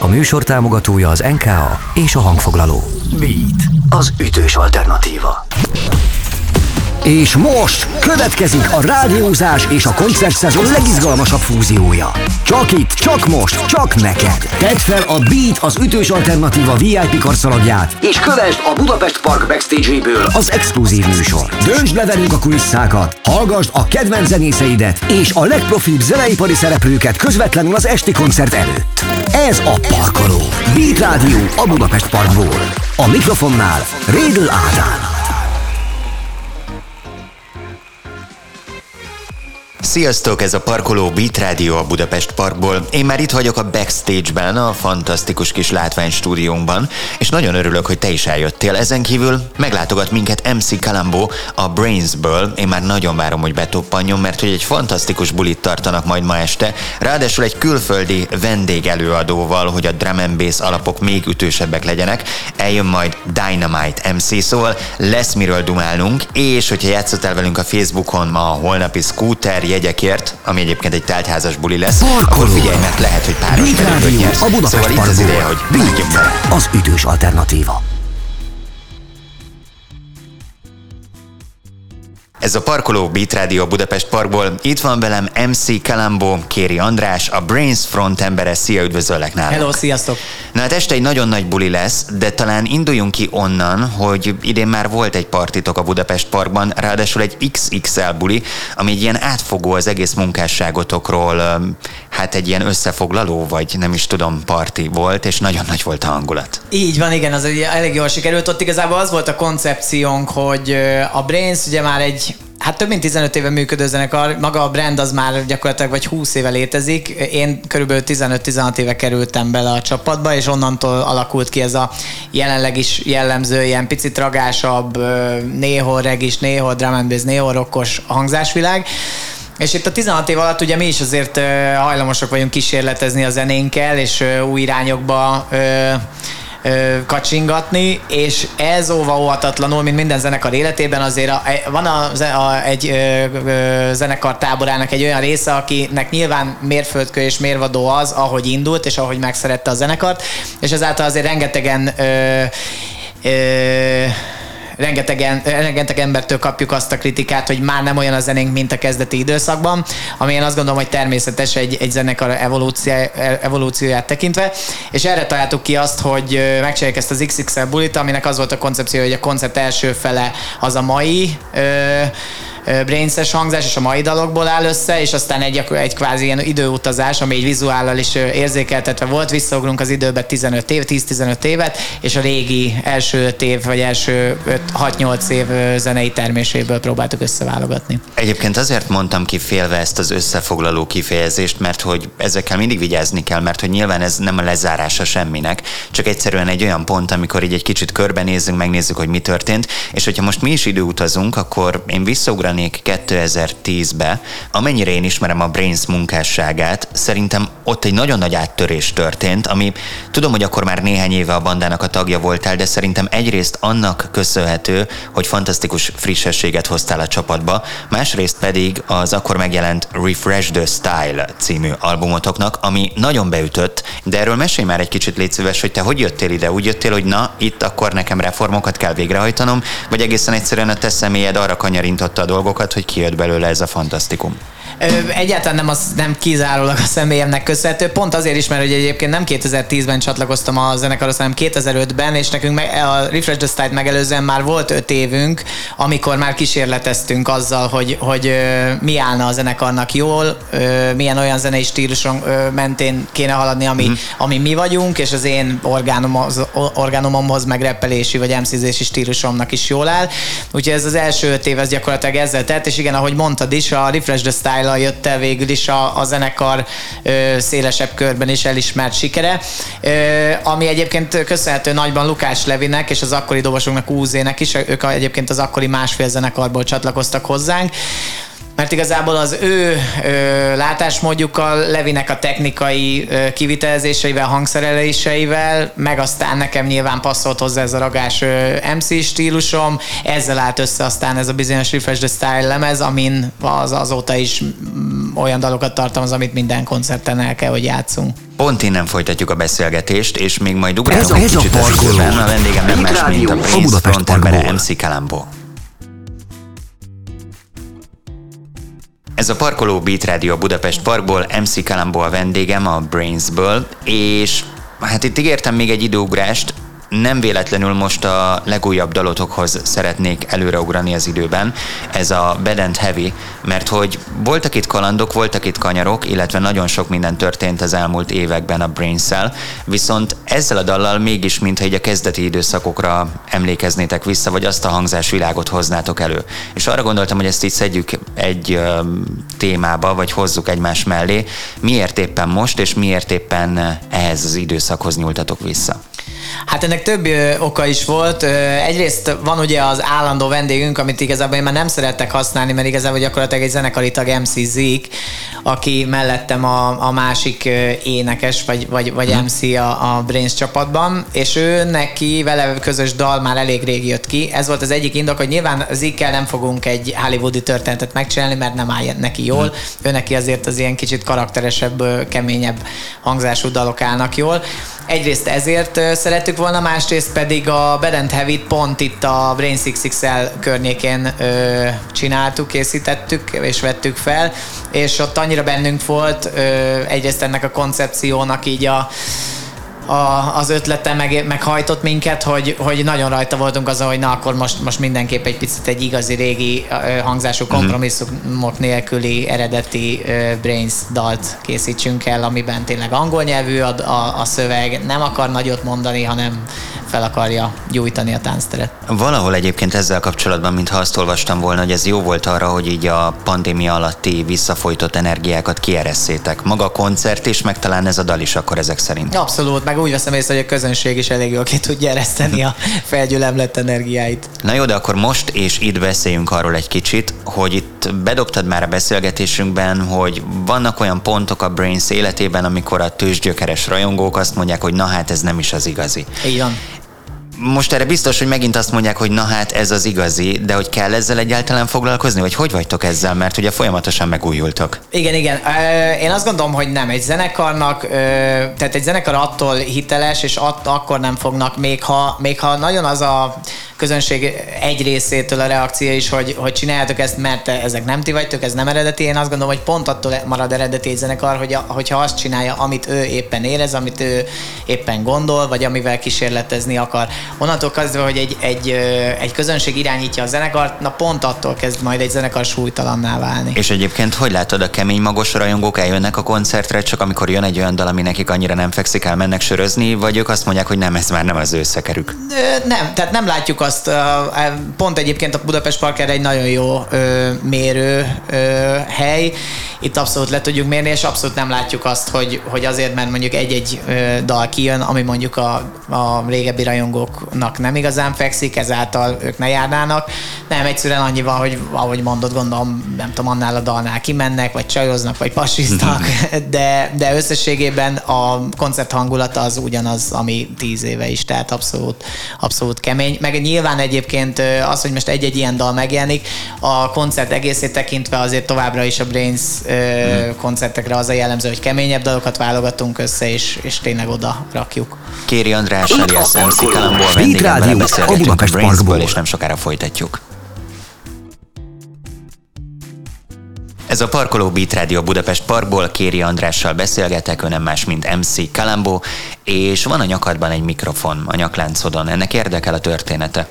A műsor támogatója az NKA és a hangfoglaló. Beat, az ütős alternatíva. És most következik a rádiózás és a koncertszezon legizgalmasabb fúziója. Csak itt, csak most, csak neked. Tedd fel a Beat az ütős alternatíva VIP karszalagját, és kövesd a Budapest Park backstage-ből az exkluzív műsor. Döntsd le velünk a kulisszákat, hallgassd a kedvenc zenészeidet és a legprofibb zeneipari szereplőket közvetlenül az esti koncert előtt. Ez a Parkoló. Beat Rádió a Budapest Parkból. A mikrofonnál Rédl Ádám. Sziasztok, ez a Parkoló Beat Radio a Budapest Parkból. Én már itt vagyok a backstage-ben, a fantasztikus kis látványstúdiónkban, és nagyon örülök, hogy te is eljöttél. Ezen kívül meglátogat minket MC Kalambó a Brainsből. Én már nagyon várom, hogy betoppanjon, mert hogy egy fantasztikus bulit tartanak majd ma este. Ráadásul egy külföldi vendégelőadóval, hogy a drum and bass alapok még ütősebbek legyenek. Eljön majd Dynamite MC, szóval lesz miről dumálnunk, és hogyha játszottál velünk a Facebookon ma a holnapi scooter jegyekért, ami egyébként egy teltházas buli lesz, Parkoló. akkor figyelj, mert lehet, hogy páros Rádió nyersz. a Budapest Szóval itt az ideje, hogy. Beat, az ütős alternatíva. Ez a Parkoló Beat Radio Budapest Parkból. Itt van velem MC Kalambó, Kéri András, a Brains Front embere. Szia, üdvözöllek nálunk. Hello, sziasztok! Na hát este egy nagyon nagy buli lesz, de talán induljunk ki onnan, hogy idén már volt egy partitok a Budapest Parkban, ráadásul egy XXL buli, ami egy ilyen átfogó az egész munkásságotokról, hát egy ilyen összefoglaló, vagy nem is tudom, parti volt, és nagyon nagy volt a hangulat. Így van, igen, az ugye elég jól sikerült. Ott igazából az volt a koncepciónk, hogy a Brains ugye már egy Hát több mint 15 éve működő zenekar, maga a brand az már gyakorlatilag vagy 20 éve létezik. Én körülbelül 15-16 éve kerültem bele a csapatba, és onnantól alakult ki ez a jelenleg is jellemző, ilyen picit ragásabb, néhol regis, néhol drum and bass, néhol rockos hangzásvilág. És itt a 16 év alatt ugye mi is azért hajlamosak vagyunk kísérletezni a zenénkkel, és új irányokba kacsingatni, és ez óva óhatatlanul, mint minden zenekar életében, azért a, van a, a, egy ö, ö, zenekar táborának egy olyan része, akinek nyilván mérföldkő és mérvadó az, ahogy indult, és ahogy megszerette a zenekart, és ezáltal azért rengetegen ö, ö, rengetegen, rengeteg embertől kapjuk azt a kritikát, hogy már nem olyan a zenénk, mint a kezdeti időszakban, ami én azt gondolom, hogy természetes egy, egy zenekar evolúció, evolúcióját tekintve, és erre találtuk ki azt, hogy megcsináljuk ezt az XXL bulit, aminek az volt a koncepció, hogy a koncert első fele az a mai ö, brainses hangzás és a mai dalokból áll össze, és aztán egy, egy kvázi ilyen időutazás, ami egy vizuállal is érzékeltetve volt, visszaugrunk az időbe 15 év, 10-15 évet, és a régi első 5 év, vagy első 6-8 év zenei terméséből próbáltuk összeválogatni. Egyébként azért mondtam ki félve ezt az összefoglaló kifejezést, mert hogy ezekkel mindig vigyázni kell, mert hogy nyilván ez nem a lezárása semminek, csak egyszerűen egy olyan pont, amikor így egy kicsit körbenézzünk, megnézzük, hogy mi történt, és hogyha most mi is időutazunk, akkor én visszaugranék 2010-be, amennyire én ismerem a Brains munkásságát, szerintem ott egy nagyon nagy áttörés történt, ami tudom, hogy akkor már néhány éve a bandának a tagja voltál, de szerintem egyrészt annak köszönhető, hogy fantasztikus frissességet hoztál a csapatba, másrészt pedig az akkor megjelent Refresh the Style című albumotoknak, ami nagyon beütött, de erről mesélj már egy kicsit légy szíves, hogy te hogy jöttél ide? Úgy jöttél, hogy na, itt akkor nekem reformokat kell végrehajtanom, vagy egészen egyszerűen a te személyed arra kanyarintotta a dolgokat, hogy kijött belőle ez a fantasztikum? Egyáltalán nem, az, nem kizárólag a személyemnek köszönhető, pont azért is, mert hogy egyébként nem 2010-ben csatlakoztam a zenekarhoz, hanem 2005-ben, és nekünk meg, a Refresh the Style megelőzően már volt öt évünk, amikor már kísérleteztünk azzal, hogy, hogy mi állna a zenekarnak jól, milyen olyan zenei stíluson mentén kéne haladni, ami, mm. ami mi vagyunk, és az én orgánumhoz, orgánumomhoz, meg reppelési vagy emszízési stílusomnak is jól áll. Úgyhogy ez az első öt év, ez gyakorlatilag ezzel tett, és igen, ahogy mondtad is, a Refresh the Style style jött el végül is a, a zenekar ö, szélesebb körben is elismert sikere, ö, ami egyébként köszönhető nagyban Lukács Levinek és az akkori dobosunknak Úzének is, ők egyébként az akkori másfél zenekarból csatlakoztak hozzánk, mert igazából az ő ö, látásmódjukkal, Levinek a technikai ö, kivitelezéseivel, hangszereléseivel, meg aztán nekem nyilván passzolt hozzá ez a ragás ö, MC stílusom, ezzel állt össze aztán ez a bizonyos Refresh the Style lemez, amin az, azóta is mm, olyan dalokat tartalmaz, amit minden koncerten el kell, hogy játszunk. Pont innen folytatjuk a beszélgetést, és még majd ugrálunk ez a, kicsit a az időben. A vendégem nem más, mint a Prince frontembere MC Kalambó. Ez a Parkoló Beat Radio Budapest Parkból, MC Kalambó a vendégem a Brainsből, és hát itt ígértem még egy időugrást, nem véletlenül most a legújabb dalotokhoz szeretnék előreugrani az időben, ez a Bad and Heavy, mert hogy voltak itt kalandok, voltak itt kanyarok, illetve nagyon sok minden történt az elmúlt években a brains viszont ezzel a dallal mégis, mintha egy a kezdeti időszakokra emlékeznétek vissza, vagy azt a hangzásvilágot hoznátok elő. És arra gondoltam, hogy ezt így szedjük egy ö, témába, vagy hozzuk egymás mellé. Miért éppen most, és miért éppen ehhez az időszakhoz nyúltatok vissza? Hát ennek több oka is volt. Egyrészt van ugye az állandó vendégünk, amit igazából én már nem szerettek használni, mert igazából gyakorlatilag egy zenekari tag MC Zik, aki mellettem a, a másik énekes, vagy, vagy, vagy hmm. MC a, a Brains csapatban, és ő neki vele közös dal már elég rég jött ki. Ez volt az egyik indok, hogy nyilván Zikkel nem fogunk egy hollywoodi történetet megcsinálni, mert nem áll neki jól. Hmm. Ő neki azért az ilyen kicsit karakteresebb, keményebb hangzású dalok állnak jól. Egyrészt ezért szerettük volna, másrészt pedig a Bad Heavy pont itt a Brain 6XL környékén ö, csináltuk, készítettük és vettük fel, és ott annyira bennünk volt ö, egyrészt ennek a koncepciónak így a a, az ötlete meg, meghajtott minket, hogy, hogy nagyon rajta voltunk azon, hogy na akkor most, most mindenképp egy picit egy igazi régi hangzású mhm. kompromisszumok nélküli eredeti Brains dalt készítsünk el, amiben tényleg angol nyelvű a, a, a szöveg, nem akar nagyot mondani, hanem fel akarja gyújtani a táncteret. Valahol egyébként ezzel kapcsolatban, mintha azt olvastam volna, hogy ez jó volt arra, hogy így a pandémia alatti visszafolytott energiákat kieresszétek. Maga a koncert és meg talán ez a dal is akkor ezek szerint. Abszolút, meg úgy veszem észre, hogy a közönség is elég jól ki tudja ereszteni a felgyülemlett energiáit. Na jó, de akkor most és itt beszéljünk arról egy kicsit, hogy itt bedobtad már a beszélgetésünkben, hogy vannak olyan pontok a Brains életében, amikor a tőzsgyökeres rajongók azt mondják, hogy na hát ez nem is az igazi. Így van. Most erre biztos, hogy megint azt mondják, hogy na hát ez az igazi, de hogy kell ezzel egyáltalán foglalkozni, vagy hogy vagytok ezzel, mert ugye folyamatosan megújultok. Igen, igen. Én azt gondolom, hogy nem. Egy zenekarnak, tehát egy zenekar attól hiteles, és att, akkor nem fognak, még ha, még ha nagyon az a közönség egy részétől a reakció is, hogy, hogy csináljátok ezt, mert ezek nem ti vagytok, ez nem eredeti. Én azt gondolom, hogy pont attól marad eredeti egy zenekar, hogy a, hogyha azt csinálja, amit ő éppen érez, amit ő éppen gondol, vagy amivel kísérletezni akar. Onnantól kezdve, hogy egy, egy, egy közönség irányítja a zenekart, na pont attól kezd majd egy zenekar súlytalanná válni. És egyébként hogy látod, a kemény magos rajongók eljönnek a koncertre, csak amikor jön egy olyan dal, ami nekik annyira nem fekszik el, mennek sörözni, vagy ők azt mondják, hogy nem, ez már nem az ő szekerük? Nem, tehát nem látjuk azt, pont egyébként a Budapest Parker egy nagyon jó mérő hely, itt abszolút le tudjuk mérni, és abszolút nem látjuk azt, hogy, hogy azért, mert mondjuk egy-egy dal kijön, ami mondjuk a, a régebbi rajongóknak nem igazán fekszik, ezáltal ők ne járnának. Nem, egyszerűen annyi van, hogy ahogy mondod, gondolom, nem tudom, annál a dalnál kimennek, vagy csajoznak, vagy pasiznak, de, de összességében a koncert hangulata az ugyanaz, ami tíz éve is, tehát abszolút, abszolút kemény. Meg nyilván egyébként az, hogy most egy-egy ilyen dal megjelenik, a koncert egészét tekintve azért továbbra is a Brains mm. koncertekre az a jellemző, hogy keményebb dalokat válogatunk össze, és, és tényleg oda rakjuk. Kéri András, alias MC Kalambol vendégemmel beszélgetünk a Brainsból, és nem sokára folytatjuk. Ez a Parkoló Beat Radio Budapest Parkból, Kéri Andrással beszélgetek, ő nem más, mint MC Kalambó, és van a nyakadban egy mikrofon a nyakláncodon. Ennek érdekel a története?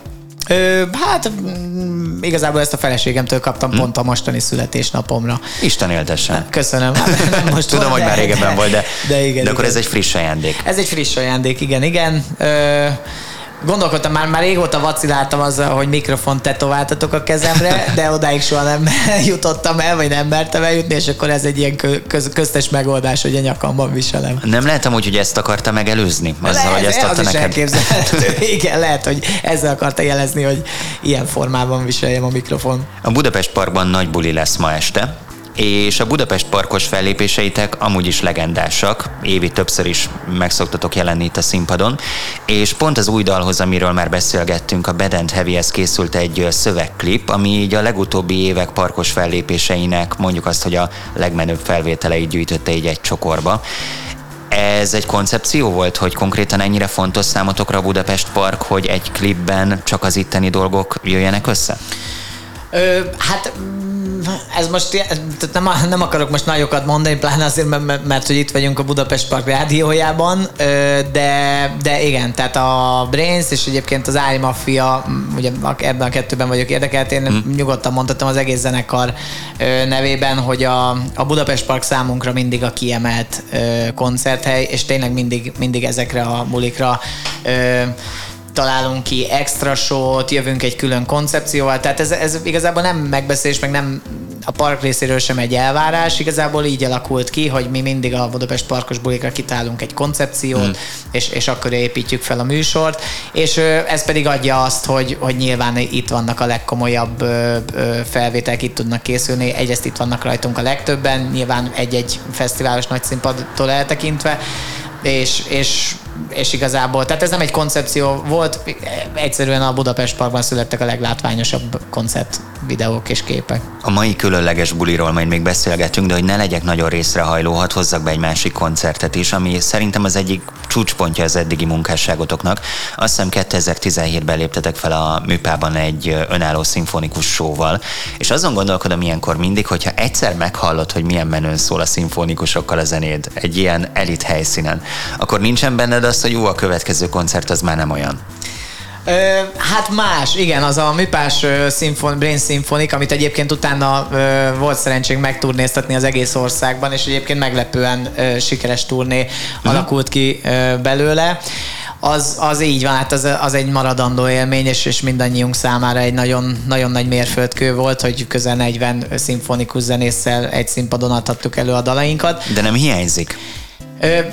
Ö, hát mm, igazából ezt a feleségemtől kaptam hm? pont a mostani születésnapomra. Isten éltessen. Köszönöm. most Tudom, volt, hogy már régebben volt, de, de, igen, de akkor igen. ez egy friss ajándék. Ez egy friss ajándék, igen, igen. Ö, Gondolkodtam, már, már régóta vaciláltam azzal, hogy mikrofont tetováltatok a kezemre, de odáig soha nem jutottam el, vagy nem mertem eljutni, és akkor ez egy ilyen köz, köztes megoldás, hogy a nyakamban viselem. Nem lehetem úgy, hogy ezt akarta megelőzni? Azzal, lehet, hogy ezt adta az neked? Is Igen, lehet, hogy ezzel akarta jelezni, hogy ilyen formában viseljem a mikrofon. A Budapest Parkban nagy buli lesz ma este és a Budapest parkos fellépéseitek amúgy is legendásak, évi többször is megszoktatok jelenni itt a színpadon, és pont az új dalhoz, amiről már beszélgettünk, a Bad and Heavyhez készült egy szövegklip, ami így a legutóbbi évek parkos fellépéseinek mondjuk azt, hogy a legmenőbb felvételeit gyűjtötte így egy csokorba. Ez egy koncepció volt, hogy konkrétan ennyire fontos számotokra a Budapest Park, hogy egy klipben csak az itteni dolgok jöjjenek össze? Ö, hát ez most nem, nem akarok most nagyokat mondani, pláne azért, mert, mert hogy itt vagyunk a Budapest Park rádiójában, de, de igen, tehát a Brains és egyébként az Ári Mafia, ugye ebben a kettőben vagyok érdekelt, én hmm. nyugodtan mondhatom az egész zenekar nevében, hogy a, a Budapest Park számunkra mindig a kiemelt koncerthely, és tényleg mindig, mindig ezekre a mulikra találunk ki extra sót, jövünk egy külön koncepcióval, tehát ez, ez igazából nem megbeszélés, meg nem a park részéről sem egy elvárás, igazából így alakult ki, hogy mi mindig a Budapest parkos bulikra kitálunk egy koncepciót, hmm. és, és akkor építjük fel a műsort, és ez pedig adja azt, hogy, hogy nyilván itt vannak a legkomolyabb felvételek, itt tudnak készülni, egyrészt itt vannak rajtunk a legtöbben, nyilván egy-egy fesztiválos nagy színpadtól eltekintve, és, és és igazából, tehát ez nem egy koncepció volt, egyszerűen a Budapest Parkban születtek a leglátványosabb koncert videók és képek. A mai különleges buliról majd még beszélgetünk, de hogy ne legyek nagyon részrehajló, hadd hozzak be egy másik koncertet is, ami szerintem az egyik csúcspontja az eddigi munkásságotoknak. Azt hiszem 2017-ben léptetek fel a műpában egy önálló szimfonikus showval, és azon gondolkodom ilyenkor mindig, hogyha egyszer meghallod, hogy milyen menőn szól a szimfonikusokkal a zenéd egy ilyen elit helyszínen, akkor nincsen benned az, hogy jó, a következő koncert az már nem olyan. Ö, hát más, igen, az a Műpás Symphon, Brain Symphonic, amit egyébként utána ö, volt szerencsénk megturnéztatni az egész országban, és egyébként meglepően ö, sikeres turné uh-huh. alakult ki ö, belőle az, az így van, hát az, az egy maradandó élmény, és, és mindannyiunk számára egy nagyon, nagyon nagy mérföldkő volt, hogy közel 40 szimfonikus zenésszel egy színpadon adhattuk elő a dalainkat. De nem hiányzik?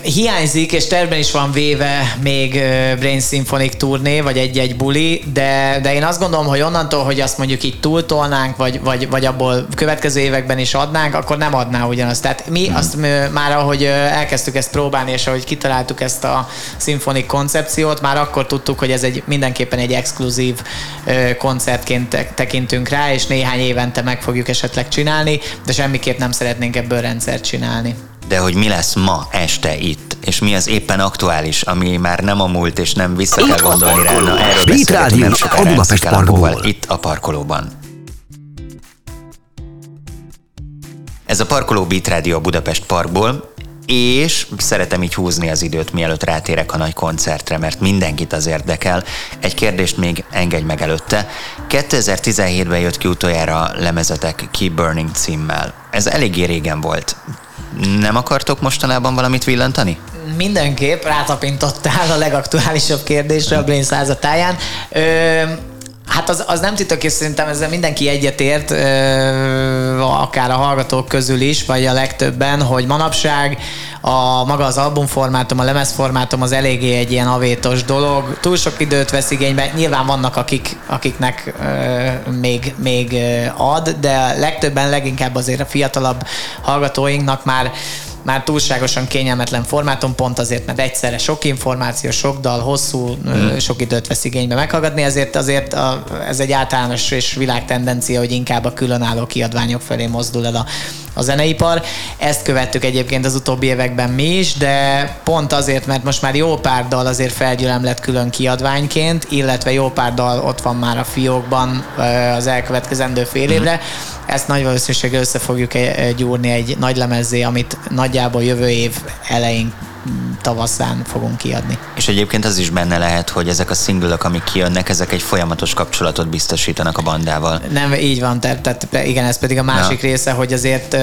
Hiányzik, és terben is van véve még Brain Symphonic turné, vagy egy-egy buli, de, de én azt gondolom, hogy onnantól, hogy azt mondjuk így túltolnánk, vagy, vagy, vagy abból következő években is adnánk, akkor nem adná ugyanazt. Tehát mi hmm. azt már, ahogy elkezdtük ezt próbálni, és ahogy kitaláltuk ezt a szimfonik koncepciót, már akkor tudtuk, hogy ez egy mindenképpen egy exkluzív koncertként tekintünk rá, és néhány évente meg fogjuk esetleg csinálni, de semmiképp nem szeretnénk ebből rendszert csinálni de hogy mi lesz ma este itt, és mi az éppen aktuális, ami már nem a múlt, és nem vissza kell gondolni rá. Na, erről Beat Rádió, a Budapest Parkból. Itt a parkolóban. Ez a parkoló Beat Rádió a Budapest Parkból, és szeretem így húzni az időt, mielőtt rátérek a nagy koncertre, mert mindenkit az érdekel. Egy kérdést még engedj meg előtte. 2017-ben jött ki utoljára lemezetek Keep Burning címmel. Ez eléggé régen volt. Nem akartok mostanában valamit villantani? Mindenképp rátapintottál a legaktuálisabb kérdésre a Brain százatáján. Ö, Hát az, az nem titok, és szerintem ezzel mindenki egyetért, akár a hallgatók közül is, vagy a legtöbben, hogy manapság a maga az albumformátum, a lemezformátum az eléggé egy ilyen avétos dolog. Túl sok időt vesz igénybe. Nyilván vannak, akik, akiknek ö, még, még ad, de legtöbben leginkább azért a fiatalabb hallgatóinknak már már túlságosan kényelmetlen formátum, pont azért, mert egyszerre sok információ, sok dal, hosszú, mm. sok időt vesz igénybe meghallgatni, ezért azért a, ez egy általános és világtendencia, hogy inkább a különálló kiadványok felé mozdul el a, a zeneipar. Ezt követtük egyébként az utóbbi években mi is, de pont azért, mert most már jó pár dal azért felgyülem lett külön kiadványként, illetve jó pár dal ott van már a fiókban az elkövetkezendő fél évre. Mm ezt nagy valószínűséggel össze fogjuk gyúrni egy nagy lemezzé, amit nagyjából jövő év elején tavaszán fogunk kiadni. És egyébként az is benne lehet, hogy ezek a szingülök, amik kijönnek, ezek egy folyamatos kapcsolatot biztosítanak a bandával. Nem, így van, tehát, tehát igen, ez pedig a másik ja. része, hogy azért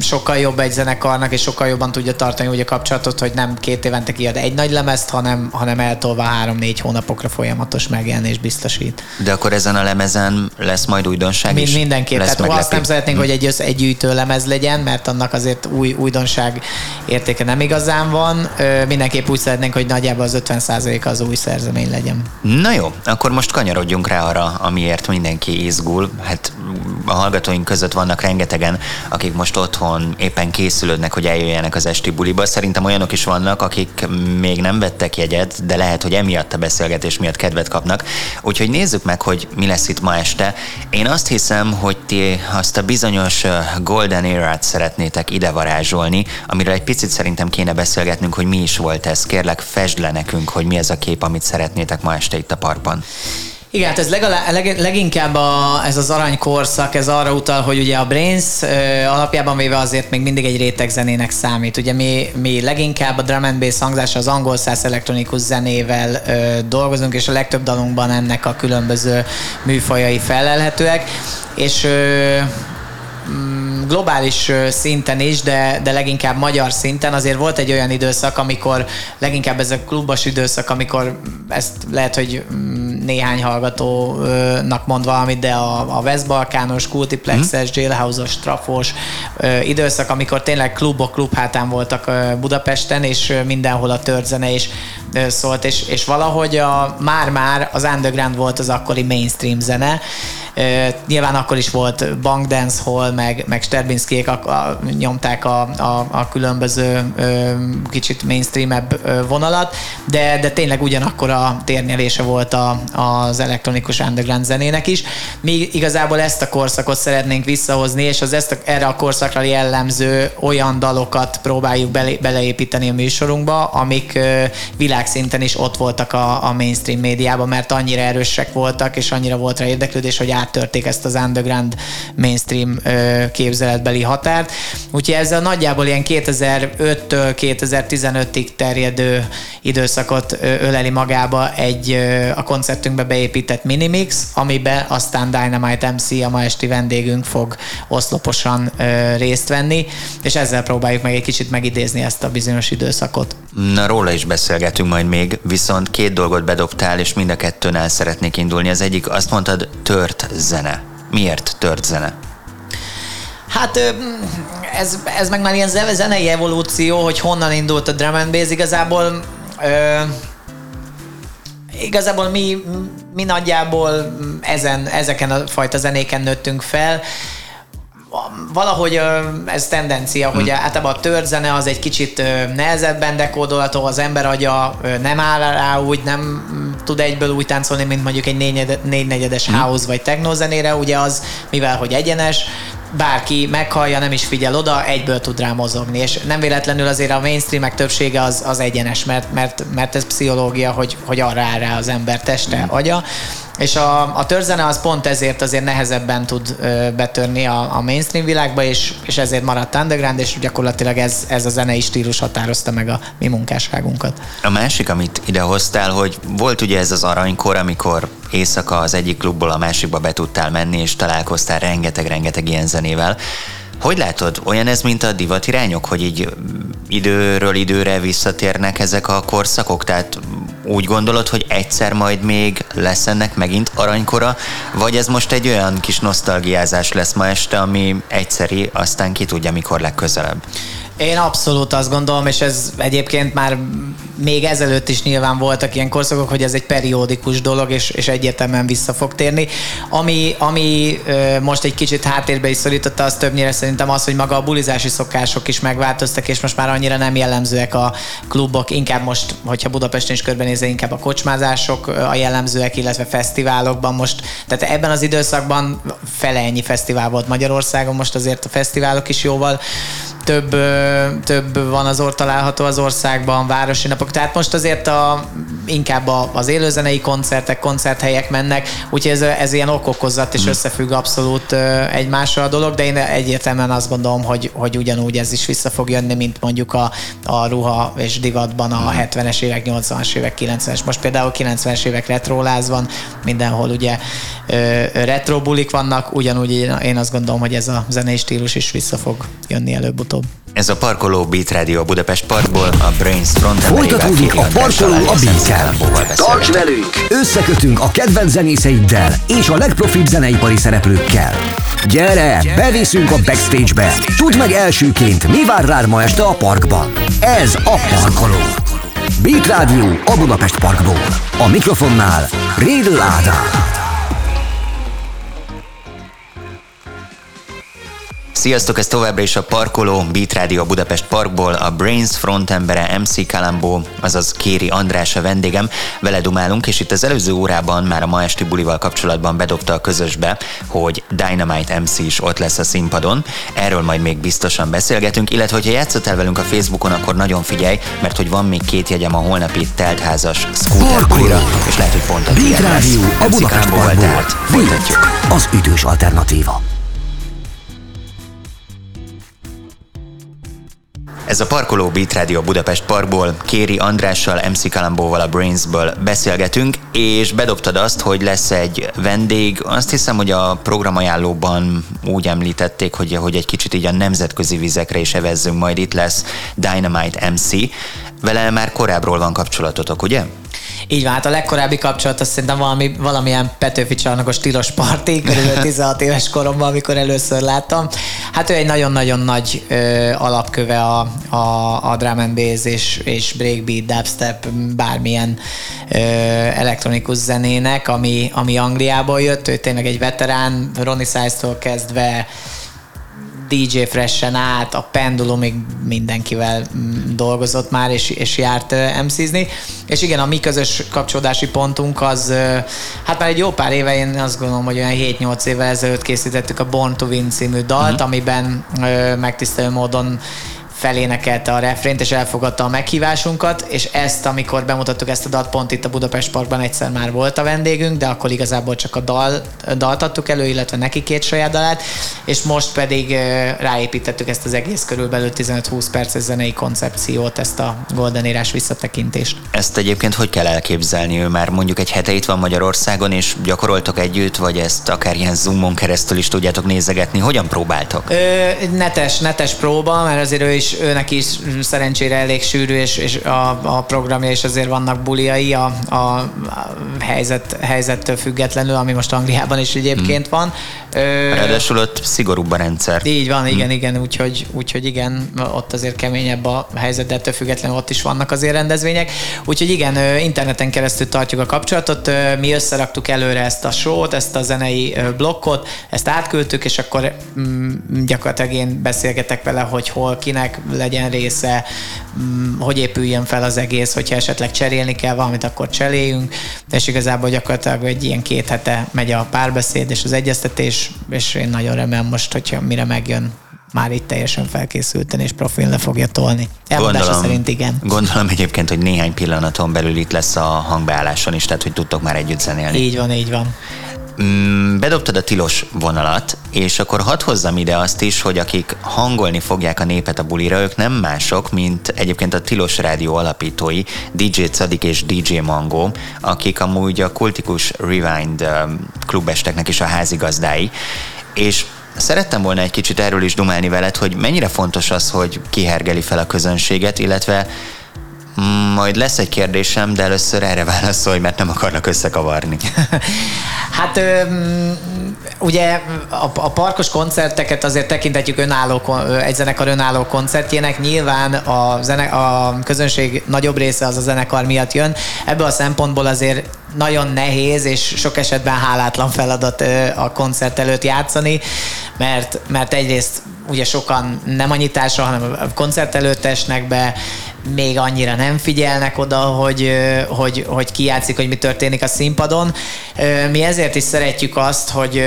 sokkal jobb egy zenekarnak, és sokkal jobban tudja tartani úgy a kapcsolatot, hogy nem két évente kiad egy nagy lemezt, hanem, hanem eltolva három-négy hónapokra folyamatos megjelenés biztosít. De akkor ezen a lemezen lesz majd újdonság Mind, is? Mindenképp. Lesz tehát meglepő. azt nem szeretnénk, hogy egy, egy gyűjtő lemez legyen, mert annak azért új, új újdonság értéke nem igazán van. Mindenképp úgy szeretnénk, hogy nagyjából az 50% az új szerzemény legyen. Na jó, akkor most kanyarodjunk rá arra, amiért mindenki izgul. Hát a hallgatóink között vannak rengetegen, akik most otthon éppen készülődnek, hogy eljöjjenek az esti buliba. Szerintem olyanok is vannak, akik még nem vettek jegyet, de lehet, hogy emiatt a beszélgetés miatt kedvet kapnak. Úgyhogy nézzük meg, hogy mi lesz itt ma este. Én azt hiszem, hogy ti azt a bizonyos Golden Era-t szeretnétek ide varázsolni, amiről egy picit szerintem kéne beszélgetnünk, hogy mi is volt ez. Kérlek, fesd le nekünk, hogy mi ez a kép, amit szeretnétek ma este itt a parkban. Igen, hát ez legalább, leg, leginkább a, ez az aranykorszak, ez arra utal, hogy ugye a Brains ö, alapjában véve azért még mindig egy rétegzenének számít. Ugye mi, mi leginkább a drum and bass hangzása az angol száz elektronikus zenével ö, dolgozunk, és a legtöbb dalunkban ennek a különböző műfajai felelhetőek. És ö, globális szinten is, de, de leginkább magyar szinten azért volt egy olyan időszak, amikor leginkább ez a klubos időszak, amikor ezt lehet, hogy mm, néhány hallgatónak mond valamit, de a, a West Balkános, Kultiplexes, hmm. Jailhouse-os, Trafos időszak, amikor tényleg klubok klubhátán voltak Budapesten, és mindenhol a törzene is szólt, és, és valahogy a, már-már az underground volt az akkori mainstream zene, Nyilván akkor is volt Bank Dance Hall, meg, meg Sterbinskiék a, a, nyomták a, a, a különböző kicsit mainstreamebb vonalat, de, de tényleg ugyanakkor a térnyelése volt a, az elektronikus underground zenének is. Mi igazából ezt a korszakot szeretnénk visszahozni, és az ezt a, erre a korszakra jellemző olyan dalokat próbáljuk bele, beleépíteni a műsorunkba, amik világszinten is ott voltak a, a mainstream médiában, mert annyira erősek voltak, és annyira volt rá érdeklődés, hogy áttörték ezt az underground mainstream képzeletbeli határt. Úgyhogy ezzel nagyjából ilyen 2005-től 2015-ig terjedő időszakot öleli magába egy a koncertünkbe beépített minimix, amiben aztán Dynamite MC, a ma esti vendégünk fog oszloposan részt venni, és ezzel próbáljuk meg egy kicsit megidézni ezt a bizonyos időszakot. Na, róla is beszélgetünk majd még, viszont két dolgot bedobtál, és mind a kettőn el szeretnék indulni. Az egyik, azt mondtad, tört zene. Miért tört zene? Hát ez, ez meg már ilyen zenei evolúció, hogy honnan indult a drum and bass. Igazából ö, igazából mi, mi nagyjából ezen, ezeken a fajta zenéken nőttünk fel valahogy ez tendencia, hogy hmm. általában a törzene az egy kicsit nehezebben dekódolható, az ember agya nem áll rá úgy, nem tud egyből úgy táncolni, mint mondjuk egy négynegyedes hmm. house vagy technozenére, ugye az, mivel hogy egyenes, bárki meghallja, nem is figyel oda, egyből tud rá mozogni. És nem véletlenül azért a mainstreamek többsége az, az egyenes, mert, mert, mert ez pszichológia, hogy, hogy arra áll rá az ember teste, mm. agya. És a, a törzene az pont ezért azért nehezebben tud ö, betörni a, a mainstream világba, és, és ezért maradt underground, és gyakorlatilag ez, ez a zenei stílus határozta meg a mi munkásságunkat. A másik, amit idehoztál, hogy volt ugye ez az aranykor, amikor éjszaka az egyik klubból a másikba be tudtál menni, és találkoztál rengeteg-rengeteg ilyen zenével. Hogy látod, olyan ez, mint a divatirányok, hogy így időről időre visszatérnek ezek a korszakok? Tehát úgy gondolod, hogy egyszer majd még lesz ennek megint aranykora, vagy ez most egy olyan kis nosztalgiázás lesz ma este, ami egyszeri, aztán ki tudja, mikor legközelebb? Én abszolút azt gondolom, és ez egyébként már még ezelőtt is nyilván voltak ilyen korszakok, hogy ez egy periódikus dolog, és, és egyértelműen vissza fog térni. Ami, ami most egy kicsit háttérbe is szorította, az többnyire szerintem az, hogy maga a bulizási szokások is megváltoztak, és most már annyira nem jellemzőek a klubok, inkább most, hogyha Budapesten is körbenézze, inkább a kocsmázások a jellemzőek, illetve fesztiválokban most, tehát ebben az időszakban fele ennyi fesztivál volt Magyarországon, most azért a fesztiválok is jóval több, több van az or található az országban, városi napok. Tehát most azért a, inkább a, az élőzenei koncertek, koncerthelyek mennek, úgyhogy ez, ez ilyen okokozat és mm. összefügg abszolút egymással a dolog, de én egyértelműen azt gondolom, hogy, hogy ugyanúgy ez is vissza fog jönni, mint mondjuk a, a ruha és divatban a 70-es évek, 80-as évek, 90-es. Most például 90-es évek retroláz van, mindenhol ugye retro bulik vannak, ugyanúgy én azt gondolom, hogy ez a zenei stílus is vissza fog jönni előbb oltom. Ez a parkoló Beat Radio Budapest Parkból, a Brains Front Folytatódik a parkoló a beat Tarts velünk! Összekötünk a kedvenc zenészeiddel és a legprofibb zeneipari szereplőkkel. Gyere, beviszünk a backstage-be! Tudd meg elsőként, mi vár rád ma este a parkban. Ez a Parkoló. Beat Radio a Budapest Parkból. A mikrofonnál Rédl Ádám. Sziasztok, ez továbbra is a Parkoló, Beat Radio Budapest Parkból, a Brains frontembere MC Kalambó, azaz Kéri András a vendégem, vele dumálunk, és itt az előző órában már a ma esti bulival kapcsolatban bedobta a közösbe, hogy Dynamite MC is ott lesz a színpadon, erről majd még biztosan beszélgetünk, illetve hogyha játszottál velünk a Facebookon, akkor nagyon figyelj, mert hogy van még két jegyem a holnapi teltházas scooter bulira, és lehet, hogy pont a Beat Radio a Budapest Parkból. Folytatjuk. Az ütős alternatíva. Ez a Parkoló Beat Radio Budapest Parkból Kéri Andrással, MC Kalambóval a Brainsből beszélgetünk, és bedobtad azt, hogy lesz egy vendég. Azt hiszem, hogy a programajánlóban úgy említették, hogy, hogy egy kicsit így a nemzetközi vizekre is evezzünk, majd itt lesz Dynamite MC. Vele már korábbról van kapcsolatotok, ugye? Így van, hát a legkorábbi kapcsolat azt szerintem valami, valamilyen Petőfi csarnokos tilos parti, körülbelül 16 éves koromban, amikor először láttam. Hát ő egy nagyon-nagyon nagy ö, alapköve a, a, a drum and bass és, és breakbeat, dubstep, bármilyen ö, elektronikus zenének, ami, ami Angliából jött. Ő tényleg egy veterán, Ronnie Size-tól kezdve DJ Freshen át, a Pendulumig mindenkivel mm, dolgozott már, és, és járt MC-zni. És igen, a mi közös kapcsolódási pontunk az, hát már egy jó pár éve, én azt gondolom, hogy olyan 7-8 éve ezelőtt készítettük a Born to Win című dalt, uh-huh. amiben megtisztelő módon felénekelte a refrént, és elfogadta a meghívásunkat, és ezt, amikor bemutattuk ezt a dalt, pont itt a Budapest Parkban egyszer már volt a vendégünk, de akkor igazából csak a dal, dalt adtuk elő, illetve neki két saját dalát, és most pedig ráépítettük ezt az egész körülbelül 15-20 perces zenei koncepciót, ezt a Golden Érás visszatekintést. Ezt egyébként hogy kell elképzelni? Ő már mondjuk egy hete itt van Magyarországon, és gyakoroltok együtt, vagy ezt akár ilyen Zoomon keresztül is tudjátok nézegetni? Hogyan próbáltok? Ö, netes, netes próba, mert azért ő is is, őnek is szerencsére elég sűrű, és, és a, a programja is azért vannak buliai a, a, a helyzet, helyzettől függetlenül, ami most Angliában is egyébként hmm. van. Ráadásul ott szigorúbb a rendszer. Így van, igen, hmm. igen, úgyhogy, úgyhogy igen, ott azért keményebb a helyzet, de ettől függetlenül ott is vannak azért rendezvények. Úgyhogy igen, interneten keresztül tartjuk a kapcsolatot, mi összeraktuk előre ezt a sót, ezt a zenei blokkot, ezt átküldtük, és akkor mm, gyakorlatilag én beszélgetek vele, hogy hol, kinek, legyen része, mm, hogy épüljön fel az egész, hogyha esetleg cserélni kell valamit, akkor cseréljünk, és igazából gyakorlatilag egy ilyen két hete megy a párbeszéd és az egyeztetés, és én nagyon remélem most, hogyha mire megjön már itt teljesen felkészülten és profil le fogja tolni. Elmondása gondolom, szerint igen. Gondolom egyébként, hogy néhány pillanaton belül itt lesz a hangbeálláson is, tehát hogy tudtok már együtt zenélni. Így van, így van. Mm, bedobtad a tilos vonalat, és akkor hadd hozzam ide azt is, hogy akik hangolni fogják a népet a bulira, ők nem mások, mint egyébként a Tilos Rádió alapítói, DJ Cadik és DJ Mango, akik amúgy a kultikus Rewind um, klubesteknek is a házigazdái, és Szerettem volna egy kicsit erről is dumálni veled, hogy mennyire fontos az, hogy kihergeli fel a közönséget, illetve majd lesz egy kérdésem, de először erre válaszolj, mert nem akarnak összekavarni. hát ugye a, a parkos koncerteket azért tekintetjük önálló, egy zenekar önálló koncertjének. Nyilván a, zene, a közönség nagyobb része az a zenekar miatt jön. Ebből a szempontból azért nagyon nehéz és sok esetben hálátlan feladat a koncert előtt játszani, mert, mert egyrészt ugye sokan nem annyi társa, hanem a koncert előtt esnek be, még annyira nem figyelnek oda, hogy, hogy, hogy ki játszik, hogy mi történik a színpadon. Mi ezért is szeretjük azt, hogy,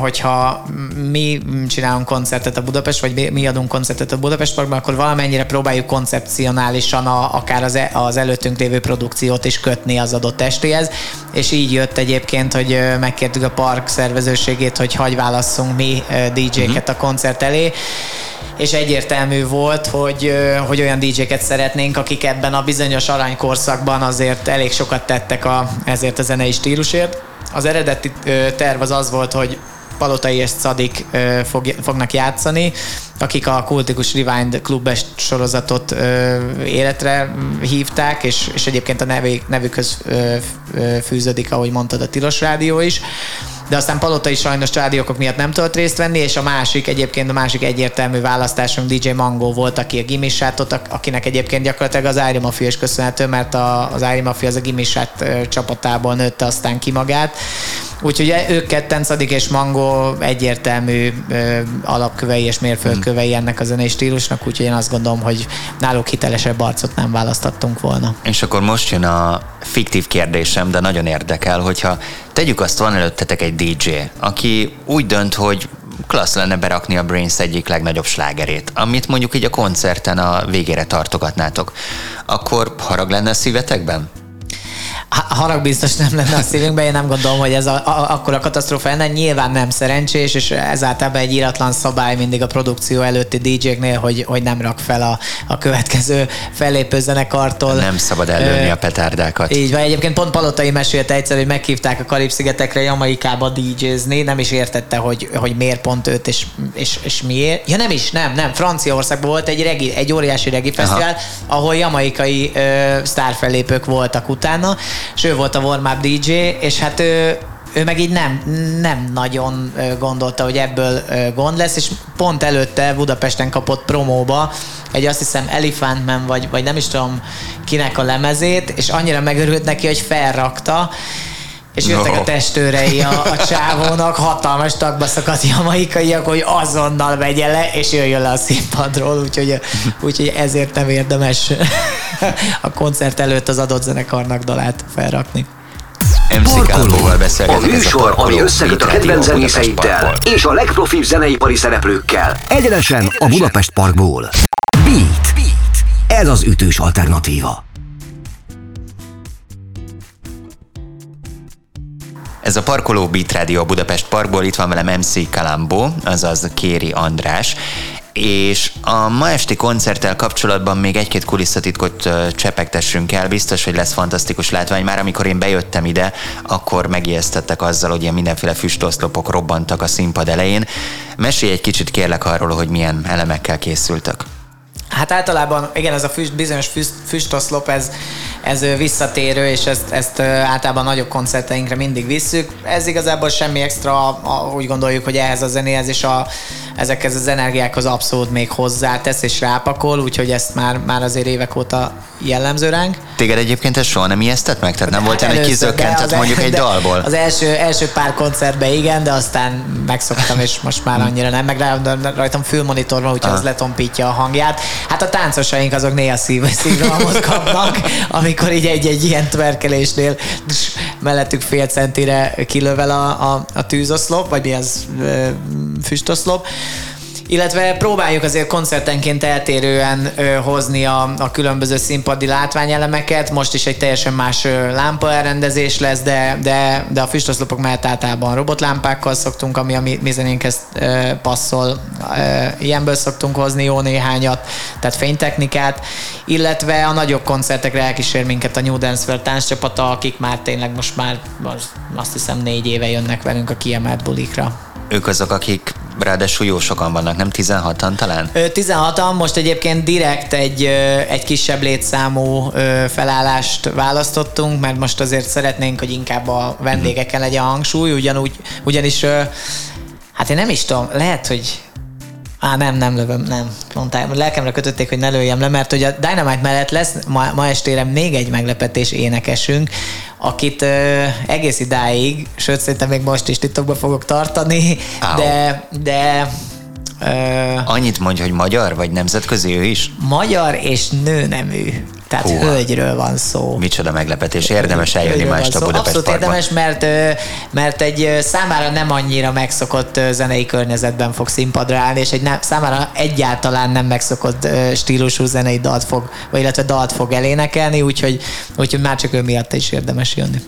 hogyha mi csinálunk koncertet a Budapest, vagy mi adunk koncertet a Budapest Parkban, akkor valamennyire próbáljuk koncepcionálisan a, akár az, e, az előttünk lévő produkciót is kötni az adott estéhez, és így jött egyébként, hogy megkértük a park szervezőségét, hogy hagy válasszunk mi DJ-ket uh-huh. a koncert elé, és egyértelmű volt, hogy, hogy olyan DJ-ket szeretnénk, akik ebben a bizonyos aranykorszakban azért elég sokat tettek a, ezért a zenei stílusért. Az eredeti terv az az volt, hogy Palotai és Szadik fog, fognak játszani, akik a kultikus Rewind klubes sorozatot életre hívták, és, és egyébként a nevük, nevükhöz fűződik, ahogy mondtad, a Tilos Rádió is de aztán Palota is sajnos családi okok miatt nem tudott részt venni, és a másik, egyébként a másik egyértelmű választásunk DJ Mango volt, aki a Gimissátot, akinek egyébként gyakorlatilag az Ári Mafia is köszönhető, mert a, az Ári Mafia az a Gimissát csapatából nőtte aztán ki magát. Úgyhogy ők ketten, Szadik és Mango egyértelmű ö, alapkövei és mérföldkövei hmm. ennek a zenei stílusnak, úgyhogy én azt gondolom, hogy náluk hitelesebb arcot nem választottunk volna. És akkor most jön a fiktív kérdésem, de nagyon érdekel, hogyha tegyük azt, van előttetek egy DJ, aki úgy dönt, hogy klassz lenne berakni a Brains egyik legnagyobb slágerét, amit mondjuk így a koncerten a végére tartogatnátok, akkor harag lenne a szívetekben? Harag biztos nem lenne a szívünkben, én nem gondolom, hogy ez a, a, akkor a katasztrófa lenne. Nyilván nem szerencsés, és ezáltal egy íratlan szabály mindig a produkció előtti DJ-knél, hogy, hogy nem rak fel a, a következő fellépő zenekartól. Nem szabad előni a petárdákat. Így van, egyébként pont Palotai mesélte egyszer, hogy meghívták a Karib-szigetekre Jamaikába DJ-zni, nem is értette, hogy, hogy miért pont őt, és, és, és miért. Ja nem is, nem, nem. Franciaországban volt egy, regi, egy óriási regi fesztivál, ahol jamaikai ö, sztárfellépők voltak utána, és ő volt a warm-up DJ, és hát ő, ő meg így nem, nem nagyon gondolta, hogy ebből gond lesz, és pont előtte Budapesten kapott promóba egy azt hiszem Elephant Man, vagy, vagy nem is tudom kinek a lemezét, és annyira megörült neki, hogy felrakta, és jöttek no. a testőrei a, a csávónak, hatalmas tagba szakadt jamaikaiak, hogy azonnal vegye le, és jöjjön le a színpadról, úgyhogy, úgyhogy ezért nem érdemes a koncert előtt az adott zenekarnak dalát felrakni. MC Kálmóval A műsor, a ami összeköt a kedvenc zenészeiddel és a legprofibb zeneipari szereplőkkel. Egyenesen a Budapest Parkból. Beat. Beat. Ez az ütős alternatíva. Ez a Parkoló Beat Radio Budapest Parkból, itt van velem MC Kalambó, azaz Kéri András, és a ma esti koncerttel kapcsolatban még egy-két kulisszatitkot csepegtessünk el. Biztos, hogy lesz fantasztikus látvány. Már amikor én bejöttem ide, akkor megijesztettek azzal, hogy ilyen mindenféle füstoszlopok robbantak a színpad elején. Mesélj egy kicsit kérlek arról, hogy milyen elemekkel készültek. Hát általában, igen, ez a füst, bizonyos füst, füstoszlop, ez, ez visszatérő, és ezt, ezt általában nagyobb koncerteinkre mindig visszük. Ez igazából semmi extra, úgy gondoljuk, hogy ehhez a zenéhez és a, ezekhez az energiákhoz abszolút még hozzátesz és rápakol, úgyhogy ezt már, már azért évek óta jellemző ránk. Téged egyébként ez soha nem ijesztett meg? Tehát nem volt hát egy kizökkentett mondjuk egy dalból? Az első, első pár koncertben igen, de aztán megszoktam, és most már annyira nem, meg rajtam fülmonitor van, úgyhogy az letompítja a hangját. Hát a táncosaink azok néha szív, szívrohamot kapnak, amikor így egy-egy ilyen tverkelésnél mellettük fél centire kilövel a, a, a tűzoszlop, vagy mi az füstoszlop illetve próbáljuk azért koncertenként eltérően ö, hozni a, a különböző színpadi látványelemeket. Most is egy teljesen más ö, lámpa elrendezés lesz, de, de, de a füstoszlopok mellett általában robotlámpákkal szoktunk, ami a mi, mi zenénkhez ö, passzol. Ö, ilyenből szoktunk hozni jó néhányat, tehát fénytechnikát, illetve a nagyobb koncertekre elkísér minket a New Dance World tánccsapata, akik már tényleg most már azt hiszem négy éve jönnek velünk a kiemelt bulikra. Ők azok, akik ráadásul jó sokan vannak, nem 16-an talán? 16-an, most egyébként direkt egy, egy kisebb létszámú felállást választottunk, mert most azért szeretnénk, hogy inkább a vendégeken legyen a hangsúly, ugyanúgy, ugyanis hát én nem is tudom, lehet, hogy Á, nem, nem lövöm, nem. Mondták, lelkemre kötötték, hogy ne lőjem le, mert hogy a Dynamite mellett lesz ma, ma estére még egy meglepetés énekesünk, akit ö, egész idáig, sőt szerintem még most is titokba fogok tartani, Áó. de, de Annyit mondja, hogy magyar, vagy nemzetközi ő is? Magyar és nőnemű. Tehát Húha. hölgyről van szó. Micsoda meglepetés, érdemes eljönni ma este a Budapest Abszolút Parkban. érdemes, mert, mert egy számára nem annyira megszokott zenei környezetben fog színpadra állni, és egy nem, számára egyáltalán nem megszokott stílusú zenei dalt fog, vagy illetve dalt fog elénekelni, úgyhogy, úgyhogy már csak ő miatt is érdemes jönni.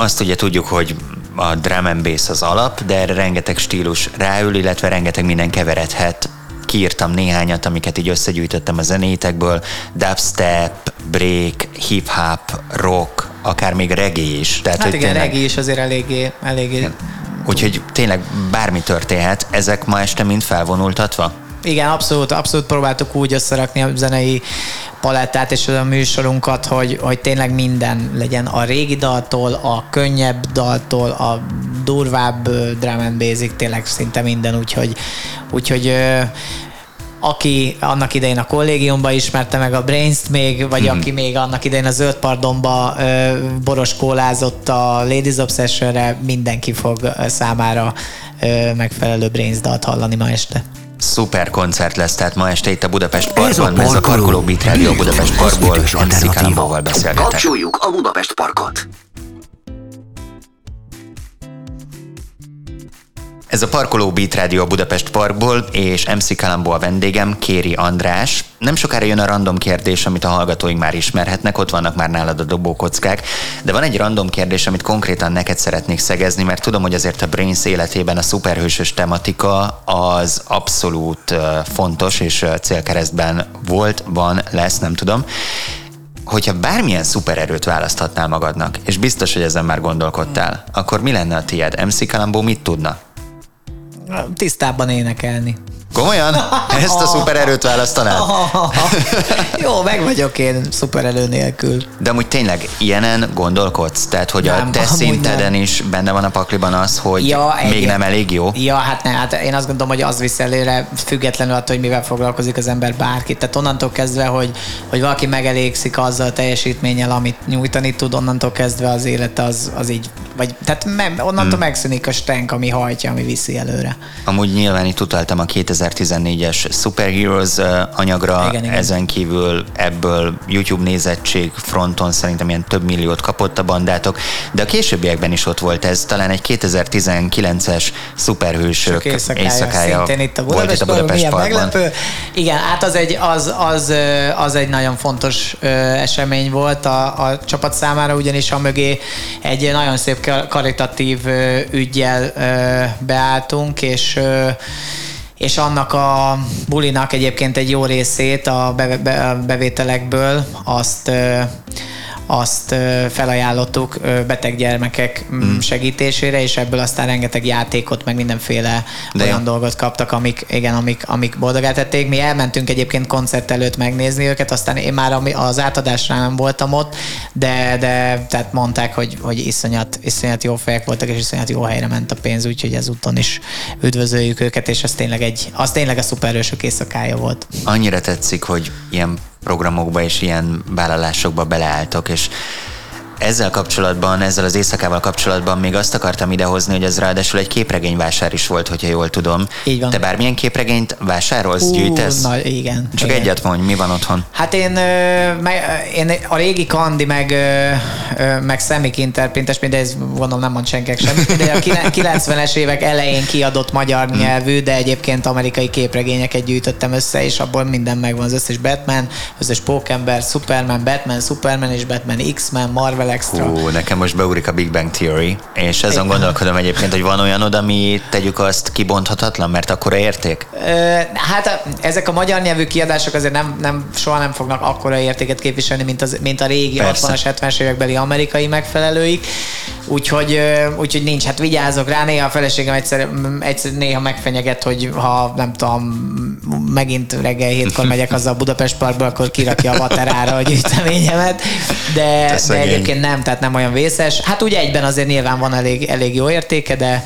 Azt ugye tudjuk, hogy a drum and bass az alap, de erre rengeteg stílus ráül, illetve rengeteg minden keveredhet kiírtam néhányat, amiket így összegyűjtöttem a zenétekből, dubstep, break, hip-hop, rock, akár még reggae is. Tehát, hát igen, tényleg... reggae is azért eléggé, eléggé Úgyhogy tényleg bármi történhet, ezek ma este mind felvonultatva? Igen, abszolút, abszolút próbáltuk úgy összerakni a zenei palettát és a műsorunkat, hogy, hogy tényleg minden legyen a régi daltól, a könnyebb daltól, a durvább drum and basic, tényleg szinte minden, úgyhogy, úgyhogy aki annak idején a kollégiumban ismerte meg a Brains-t még, vagy hmm. aki még annak idején a Zöld Pardonba ö, boros kólázott a Ladies Obsession-re, mindenki fog számára ö, megfelelő Brains dalt hallani ma este. Szuper koncert lesz, tehát ma este itt a Budapest Parkban, ez a, Parkoló Beat Radio Budapest Parkból, MC Kalambóval beszélgetek. Kapcsoljuk a Budapest Parkot! Ez a Parkoló Beat Radio Budapest Parkból, és MC Kalambó a vendégem, Kéri András. Nem sokára jön a random kérdés, amit a hallgatóink már ismerhetnek, ott vannak már nálad a dobókockák, de van egy random kérdés, amit konkrétan neked szeretnék szegezni, mert tudom, hogy azért a Brains életében a szuperhősös tematika az abszolút fontos, és célkeresztben volt, van, lesz, nem tudom hogyha bármilyen szupererőt választhatnál magadnak, és biztos, hogy ezen már gondolkodtál, akkor mi lenne a tiéd? MC Kalambó mit tudna? Tisztábban énekelni. Komolyan? Ezt a szupererőt választanád? Jó, meg vagyok én szupererő nélkül. De amúgy tényleg ilyenen gondolkodsz? Tehát, hogy nem, a te szinteden nem. is benne van a pakliban az, hogy ja, még nem elég jó? Ja, hát ne, hát én azt gondolom, hogy az visz előre, függetlenül attól, hogy mivel foglalkozik az ember bárki. Tehát onnantól kezdve, hogy, hogy valaki megelégszik azzal a teljesítménnyel, amit nyújtani tud, onnantól kezdve az élete az, az így, vagy tehát me, onnantól hmm. megszűnik a stenk, ami hajtja, ami viszi előre. Amúgy nyilván itt utaltam a 2000 2014-es Superheroes anyagra, igen, igen. ezen kívül ebből YouTube nézettség fronton szerintem ilyen több milliót kapott a bandátok, de a későbbiekben is ott volt ez, talán egy 2019-es szuperhősök éjszakája, éjszakája szintén itt a volt itt a Budapest Parkban. Meglepő. Igen, hát az egy, az, az, az egy nagyon fontos esemény volt a, a csapat számára, ugyanis a mögé egy nagyon szép karitatív ügyjel beálltunk, és és annak a bulinak egyébként egy jó részét a bevételekből azt azt felajánlottuk beteg gyermekek mm. segítésére, és ebből aztán rengeteg játékot, meg mindenféle de olyan jó. dolgot kaptak, amik, igen, amik, amik boldogát tették. Mi elmentünk egyébként koncert előtt megnézni őket, aztán én már az átadásra nem voltam ott, de, de tehát mondták, hogy, hogy iszonyat, iszonyat jó fejek voltak, és iszonyat jó helyre ment a pénz, úgyhogy ezúton is üdvözöljük őket, és az tényleg, egy, az tényleg a szuperősök éjszakája volt. Annyira tetszik, hogy ilyen programokba és ilyen vállalásokba beleálltok, és ezzel kapcsolatban, ezzel az éjszakával kapcsolatban még azt akartam idehozni, hogy ez ráadásul egy képregényvásár is volt, hogyha jól tudom. Így van. Te bármilyen képregényt vásárolsz, Hú, gyűjtesz? Na, igen. Csak igen. egyet mondj, mi van otthon? Hát én, én a régi Kandi, meg, meg Szemik Interprintes, de ez gondolom nem mond senkinek semmit, de a 90-es évek elején kiadott magyar hmm. nyelvű, de egyébként amerikai képregényeket gyűjtöttem össze, és abból minden megvan, az összes Batman, összes Pókember, Superman, Batman, Superman és Batman, X-Men, Marvel extra. Hú, nekem most beugrik a Big Bang Theory, és azon gondolkodom egyébként, hogy van olyan oda, ami tegyük azt kibonthatatlan, mert akkora érték? Hát ezek a magyar nyelvű kiadások azért nem, nem, soha nem fognak akkora értéket képviselni, mint, az, mint a régi 60-as, 70-es évekbeli amerikai megfelelőik. Úgyhogy, úgyhogy nincs, hát vigyázok rá, néha a feleségem egyszer, egyszer néha megfenyeget, hogy ha nem tudom, megint reggel hétkor megyek azzal a Budapest Parkba, akkor kirakja a vaterára a gyűjteményemet, de, de egyébként nem, tehát nem olyan vészes. Hát ugye egyben azért nyilván van elég, elég jó értéke, de,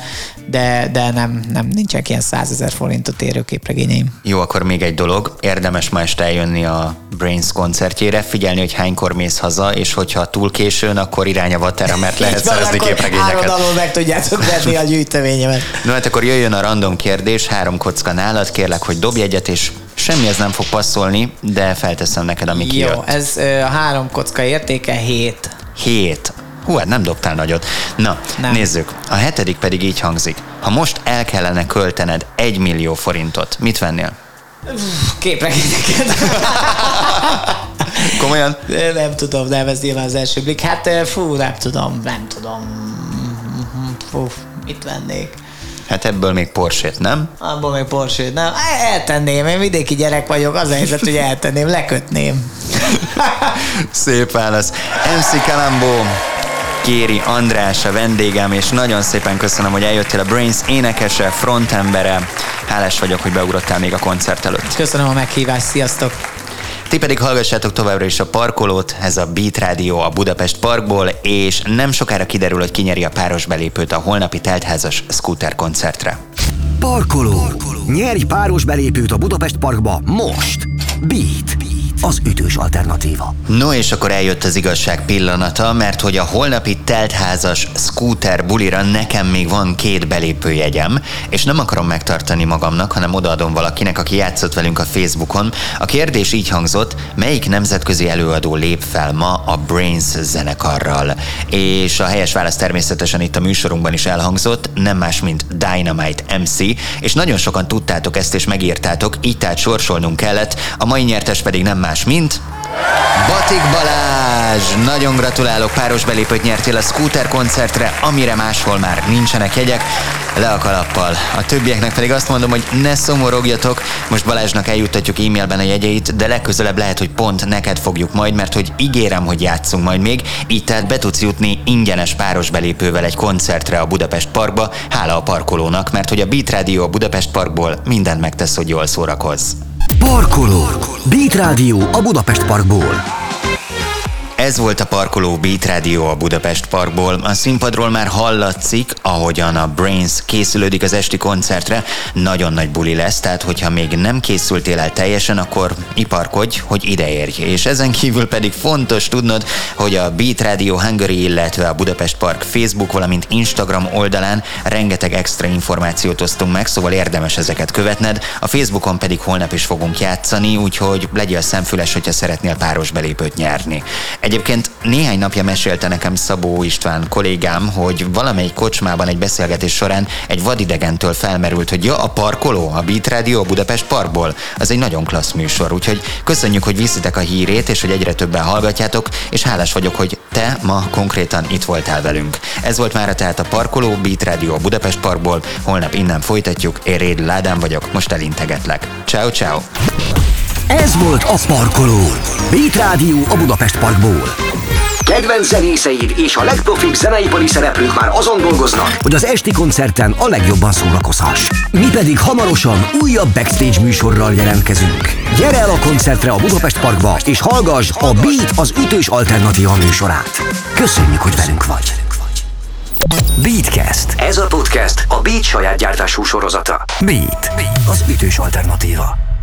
de, de nem, nem nincsenek ilyen százezer forintot érő képregényeim. Jó, akkor még egy dolog. Érdemes ma este eljönni a Brains koncertjére, figyelni, hogy hánykor mész haza, és hogyha túl későn, akkor irány a vatera, mert lehet szerezni képregényeket. Árodalul meg tudjátok venni a gyűjteményemet. No, hát akkor jöjjön a random kérdés, három kocka nálad, kérlek, hogy dobj egyet, és semmi ez nem fog passzolni, de felteszem neked, ami Jó, kijött. ez a három kocka értéke 7. 7. Hú, hát nem dobtál nagyot. Na, nem. nézzük. A hetedik pedig így hangzik. Ha most el kellene költened egy millió forintot, mit vennél? Képregényeket. Komolyan? Nem tudom, nem, ez nyilván az első blik. Hát fú, nem tudom, nem tudom. Fú, mit vennék? Hát ebből még Porsét, nem? Abból még Porsét, nem? Eltenném, én vidéki gyerek vagyok, az a helyzet, hogy eltenném, lekötném. Szép válasz. MC Kalambó, Kéri András a vendégem, és nagyon szépen köszönöm, hogy eljöttél a Brains énekese, frontembere. Hálás vagyok, hogy beugrottál még a koncert előtt. Köszönöm a meghívást, sziasztok! Ti pedig hallgassátok továbbra is a parkolót, ez a Beat Rádió a Budapest Parkból, és nem sokára kiderül, hogy kinyeri a páros belépőt a holnapi teltházas scooter koncertre. Parkoló. Parkoló. Nyerj páros belépőt a Budapest Parkba most. Beat. Beat az ütős alternatíva. No és akkor eljött az igazság pillanata, mert hogy a holnapi teltházas scooter bulira nekem még van két belépőjegyem, és nem akarom megtartani magamnak, hanem odaadom valakinek, aki játszott velünk a Facebookon. A kérdés így hangzott, melyik nemzetközi előadó lép fel ma a Brains zenekarral? És a helyes válasz természetesen itt a műsorunkban is elhangzott, nem más, mint Dynamite MC, és nagyon sokan tudtátok ezt és megírtátok, így tehát sorsolnunk kellett, a mai nyertes pedig nem más, mint... Batik Balázs! Nagyon gratulálok, páros belépőt nyertél a Scooter koncertre, amire máshol már nincsenek jegyek. Le a kalappal. A többieknek pedig azt mondom, hogy ne szomorogjatok, most Balázsnak eljuttatjuk e-mailben a jegyeit, de legközelebb lehet, hogy pont neked fogjuk majd, mert hogy ígérem, hogy játszunk majd még, így tehát be tudsz jutni ingyenes páros belépővel egy koncertre a Budapest Parkba, hála a parkolónak, mert hogy a Beat Radio a Budapest Parkból mindent megtesz, hogy jól szórakozz. Parkoló. Beat Rádió a Budapest Parkból. Ez volt a Parkoló Beat Radio a Budapest Parkból. A színpadról már hallatszik, ahogyan a Brains készülődik az esti koncertre. Nagyon nagy buli lesz, tehát hogyha még nem készültél el teljesen, akkor iparkodj, hogy ide érj. És ezen kívül pedig fontos tudnod, hogy a Beat Radio Hungary, illetve a Budapest Park Facebook, valamint Instagram oldalán rengeteg extra információt osztunk meg, szóval érdemes ezeket követned. A Facebookon pedig holnap is fogunk játszani, úgyhogy legyél szemfüles, hogyha szeretnél páros belépőt nyerni. Egyébként néhány napja mesélte nekem Szabó István kollégám, hogy valamelyik kocsmában egy beszélgetés során egy vadidegentől felmerült, hogy ja, a parkoló, a Beat Radio Budapest Parkból. Az egy nagyon klassz műsor, úgyhogy köszönjük, hogy viszitek a hírét, és hogy egyre többen hallgatjátok, és hálás vagyok, hogy te ma konkrétan itt voltál velünk. Ez volt már tehát a Parkoló, Beat Radio Budapest Parkból, holnap innen folytatjuk, én Réd Ládán vagyok, most elintegetlek. Ciao, ciao! Ez volt a Parkoló. Beat Rádió a Budapest Parkból. Kedvenc zenészeid és a legprofibb zeneipari szereplők már azon dolgoznak, hogy az esti koncerten a legjobban szórakozhass. Mi pedig hamarosan újabb backstage műsorral jelentkezünk. Gyere el a koncertre a Budapest Parkba, és hallgass a Beat az ütős alternatíva műsorát. Köszönjük, hogy velünk vagy. Beatcast. Ez a podcast a Beat saját gyártású sorozata. Beat, az ütős alternatíva.